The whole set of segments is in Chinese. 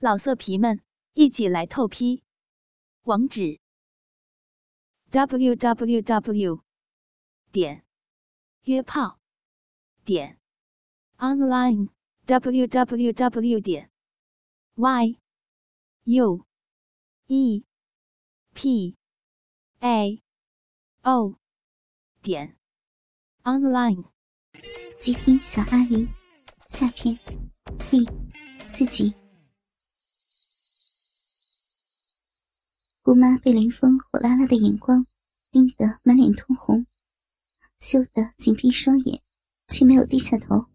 老色皮们，一起来透批！网址：w w w 点约炮点 online w w w 点 y u e p a o 点 online。极品小阿姨，下篇第四集。姑妈被林峰火辣辣的眼光盯得满脸通红，羞得紧闭双眼，却没有低下头，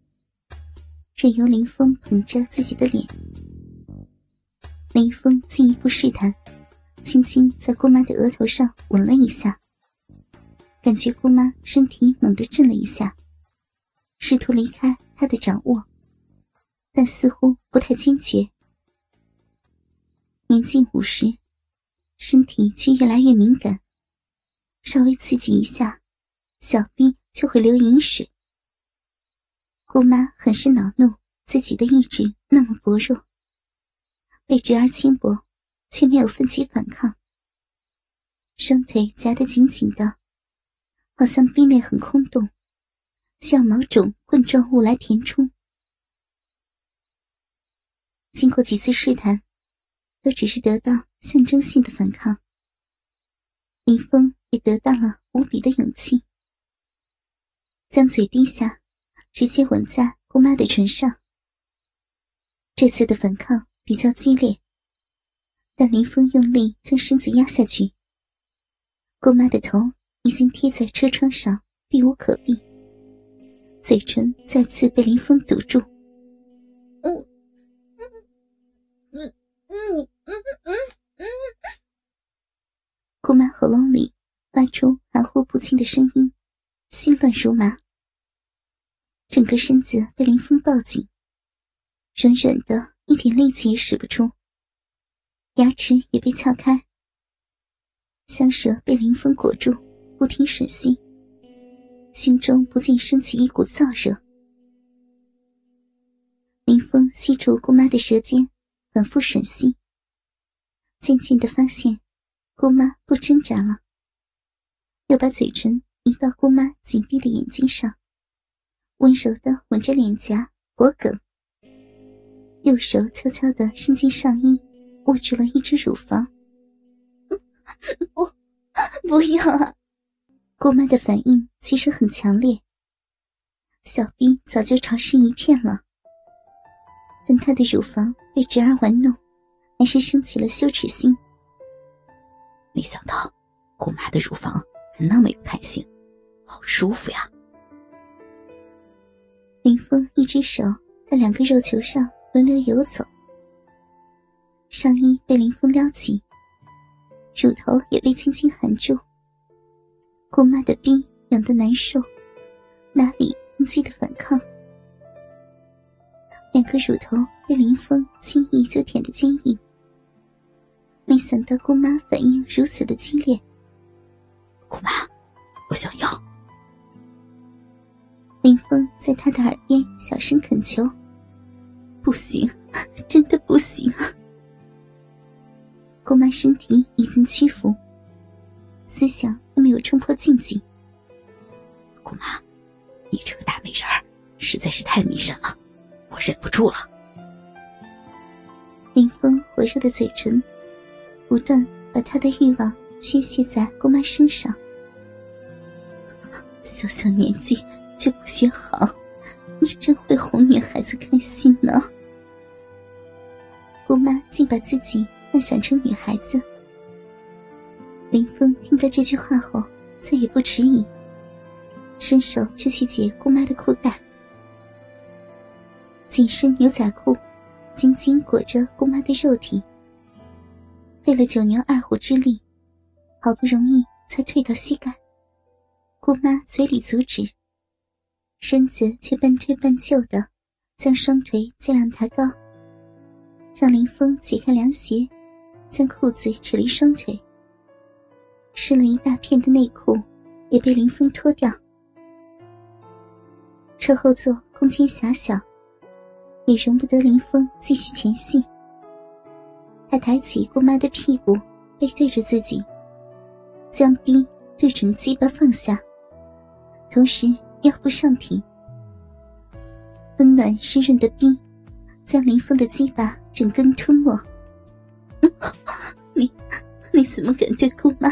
任由林峰捧着自己的脸。林峰进一步试探，轻轻在姑妈的额头上吻了一下，感觉姑妈身体猛地震了一下，试图离开他的掌握，但似乎不太坚决。年近五十。身体却越来越敏感，稍微刺激一下，小臂就会流饮水。姑妈很是恼怒，自己的意志那么薄弱，被侄儿轻薄，却没有奋起反抗。双腿夹得紧紧的，好像臂内很空洞，需要某种棍状物来填充。经过几次试探。都只是得到象征性的反抗，林峰也得到了无比的勇气，将嘴低下，直接吻在姑妈的唇上。这次的反抗比较激烈，但林峰用力将身子压下去，姑妈的头已经贴在车窗上，避无可避，嘴唇再次被林峰堵住。嗯嗯。姑妈喉咙里发出含糊不清的声音，心乱如麻。整个身子被林峰抱紧，软软的，一点力气也使不出。牙齿也被撬开，香舌被林峰裹住，不停吮吸，心中不禁升起一股燥热。林峰吸住姑妈的舌尖，反复吮吸，渐渐的发现。姑妈不挣扎了，又把嘴唇移到姑妈紧闭的眼睛上，温柔的吻着脸颊、脖颈，右手悄悄的伸进上衣，握住了一只乳房。不，不要啊！姑妈的反应其实很强烈，小兵早就潮湿一片了，但她的乳房被侄儿玩弄，还是升起了羞耻心。没想到，姑妈的乳房还那么有弹性，好舒服呀！林峰一只手在两个肉球上轮流游走，上衣被林峰撩起，乳头也被轻轻含住。姑妈的逼痒得难受，哪里能记得反抗？两个乳头被林峰轻易就舔得坚硬。没想到姑妈反应如此的激烈。姑妈，我想要。林峰在他的耳边小声恳求：“不行，真的不行。”姑妈身体已经屈服，思想还没有冲破禁忌。姑妈，你这个大美人儿实在是太迷人了，我忍不住了。林峰火热的嘴唇。不断把他的欲望宣泄在姑妈身上。小小年纪就不学好，你真会哄女孩子开心呢。姑妈竟把自己幻想成女孩子。林峰听到这句话后，再也不迟疑，伸手就去解姑妈的裤带。紧身牛仔裤紧紧裹着姑妈的肉体。费了九牛二虎之力，好不容易才退到膝盖。姑妈嘴里阻止，身子却半推半就的将双腿尽量抬高，让林峰解开凉鞋，将裤子扯离双腿。湿了一大片的内裤也被林峰脱掉。车后座空间狭小，也容不得林峰继续前戏。他抬起姑妈的屁股，背对着自己，将逼对准鸡巴放下，同时腰部上挺，温暖湿润的逼将林峰的鸡巴整根吞没。你你怎么敢对姑妈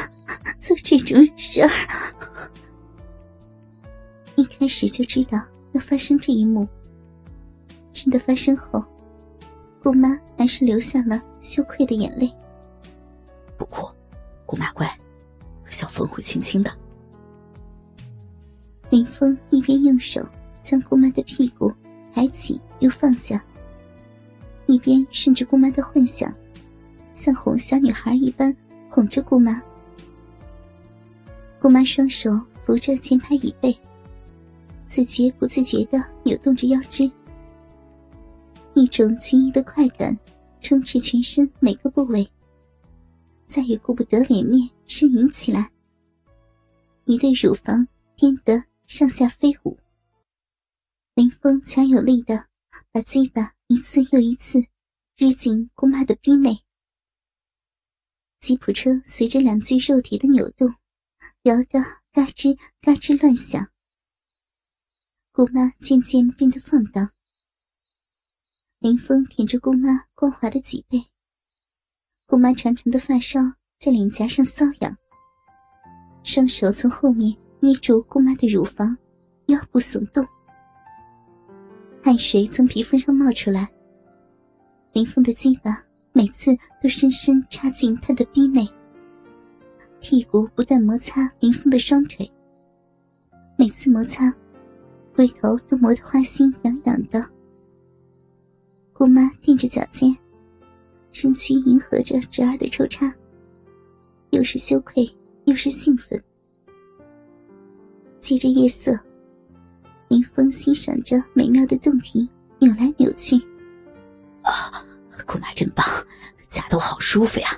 做这种事儿？一开始就知道要发生这一幕，真的发生后，姑妈还是流下了羞愧的眼泪。不哭，姑妈乖，小风会轻轻的。林峰一边用手将姑妈的屁股抬起又放下，一边顺着姑妈的幻想，像哄小女孩一般哄着姑妈。姑妈双手扶着前排椅背。自觉不自觉的扭动着腰肢，一种奇异的快感充斥全身每个部位，再也顾不得脸面，呻吟起来。一对乳房颠得上下飞舞。林峰强有力的把鸡巴一次又一次日进姑妈的逼内。吉普车随着两具肉体的扭动，摇得嘎吱嘎吱乱响。姑妈渐渐变得放荡，林峰舔着姑妈光滑的脊背，姑妈长长的发梢在脸颊上搔痒，双手从后面捏住姑妈的乳房，腰部耸动，汗水从皮肤上冒出来。林峰的鸡巴每次都深深插进她的逼内，屁股不断摩擦林峰的双腿，每次摩擦。龟头都磨得花心痒痒的，姑妈踮着脚尖，身躯迎合着侄儿的抽插，又是羞愧又是兴奋。借着夜色，林峰欣赏着美妙的动体扭来扭去。啊，姑妈真棒，夹得我好舒服呀！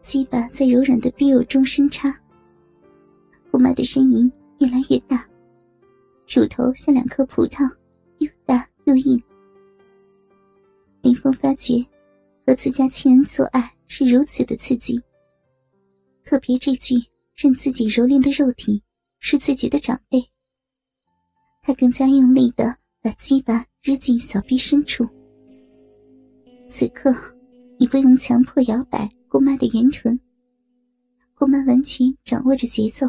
鸡巴在柔软的逼肉中深插，姑妈的呻吟越来越大。乳头像两颗葡萄，又大又硬。林峰发觉和自家亲人做爱是如此的刺激，特别这具任自己蹂躏的肉体是自己的长辈，他更加用力的把鸡巴扔进小臂深处。此刻你不用强迫摇摆姑妈的圆臀，姑妈完全掌握着节奏。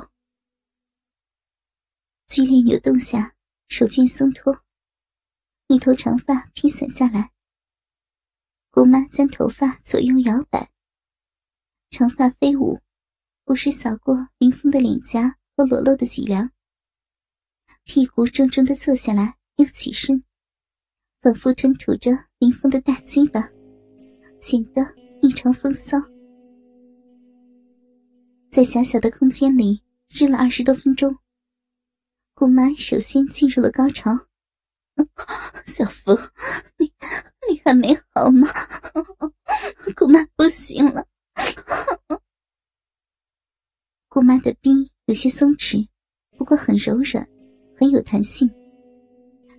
剧烈扭动下，手劲松脱，一头长发披散下来。姑妈将头发左右摇摆，长发飞舞，不时扫过林峰的脸颊和裸露的脊梁。屁股重重的坐下来，又起身，反复吞吐着林峰的大鸡巴，显得异常风骚。在狭小的空间里，日了二十多分钟。姑妈首先进入了高潮，小峰，你你还没好吗？姑妈不行了。姑妈的逼有些松弛，不过很柔软，很有弹性。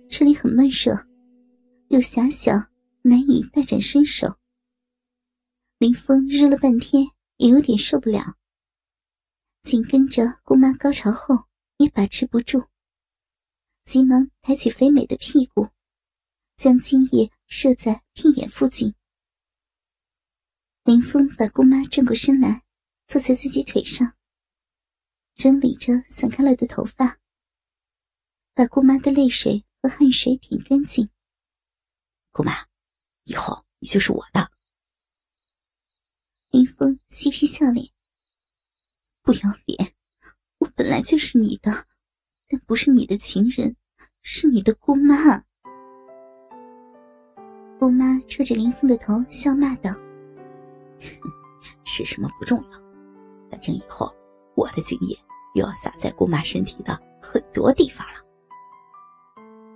这里很闷热，又狭小，难以大展身手。林峰日了半天，也有点受不了。紧跟着姑妈高潮后，也把持不住。急忙抬起肥美的屁股，将精液射在屁眼附近。林峰把姑妈转过身来，坐在自己腿上，整理着散开了的头发，把姑妈的泪水和汗水舔干净。姑妈，以后你就是我的。林峰嬉皮笑脸：“不要脸，我本来就是你的。”但不是你的情人，是你的姑妈。姑妈戳着林峰的头，笑骂道：“ 是什么不重要，反正以后我的精液又要洒在姑妈身体的很多地方了。”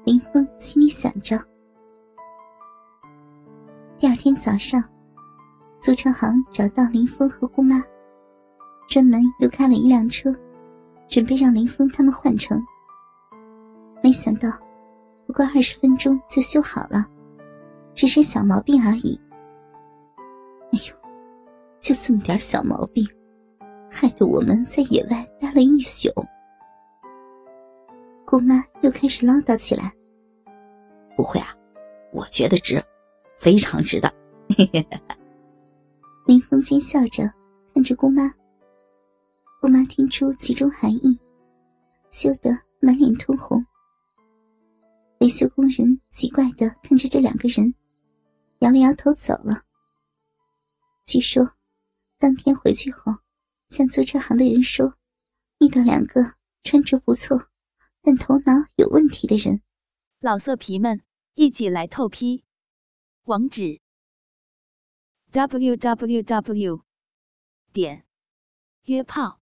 林峰心里想着。第二天早上，租车行找到林峰和姑妈，专门又开了一辆车。准备让林峰他们换乘，没想到不过二十分钟就修好了，只是小毛病而已。哎呦，就这么点小毛病，害得我们在野外待了一宿。姑妈又开始唠叨起来：“不会啊，我觉得值，非常值的。”林峰奸笑着看着姑妈。姑妈听出其中含义，羞得满脸通红。维修工人奇怪的看着这两个人，摇了摇头走了。据说，当天回去后，向做车行的人说，遇到两个穿着不错，但头脑有问题的人。老色皮们，一起来透批！网址：w w w. 点约炮